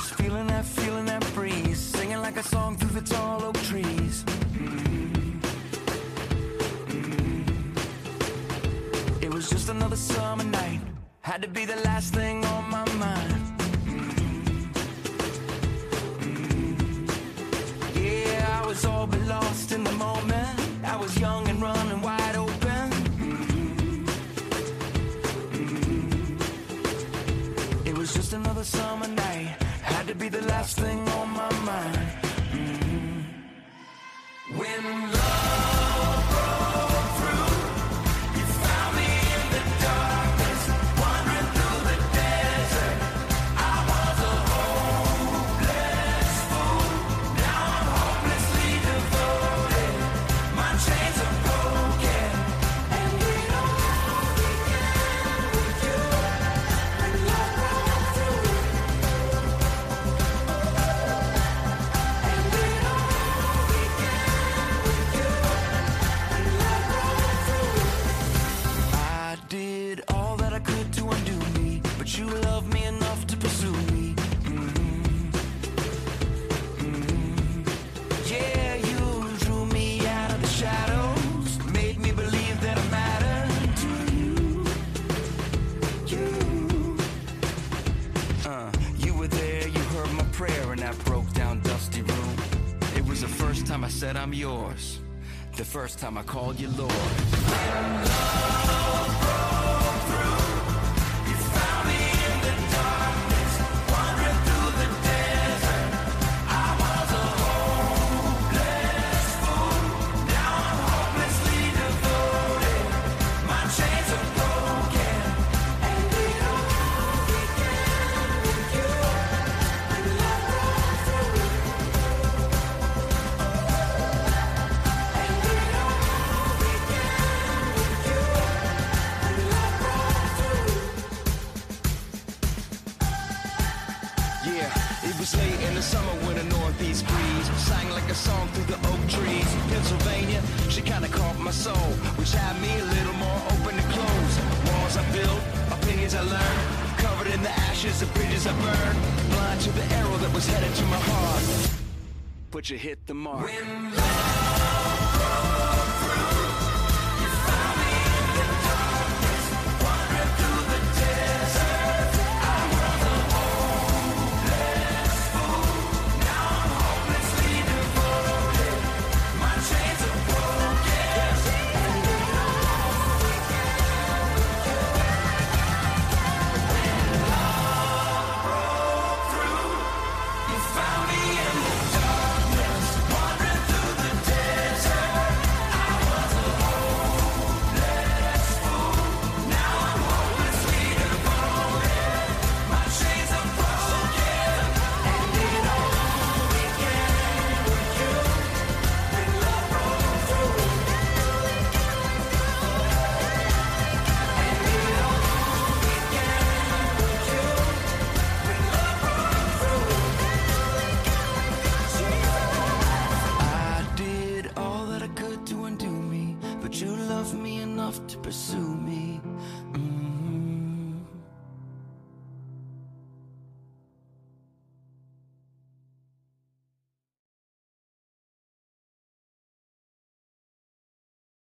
was feeling that, feeling that breeze, singing like a song through the tall oak trees. Mm-hmm. It was just another summer night, had to be the last thing on my mind. Mm-hmm. Yeah, I was all but lost in the moment. I was young and running wide open. Mm-hmm. It was just another summer night had to be the last thing on my mind. Mm-hmm. When time I said I'm yours, the first time I called you Lord. A song through the oak trees. Pennsylvania, she kinda caught my soul, which had me a little more open to close. Walls I built, opinions I learned, covered in the ashes of bridges I burned. Blind to the arrow that was headed to my heart. But you hit the mark. Enough to pursue me.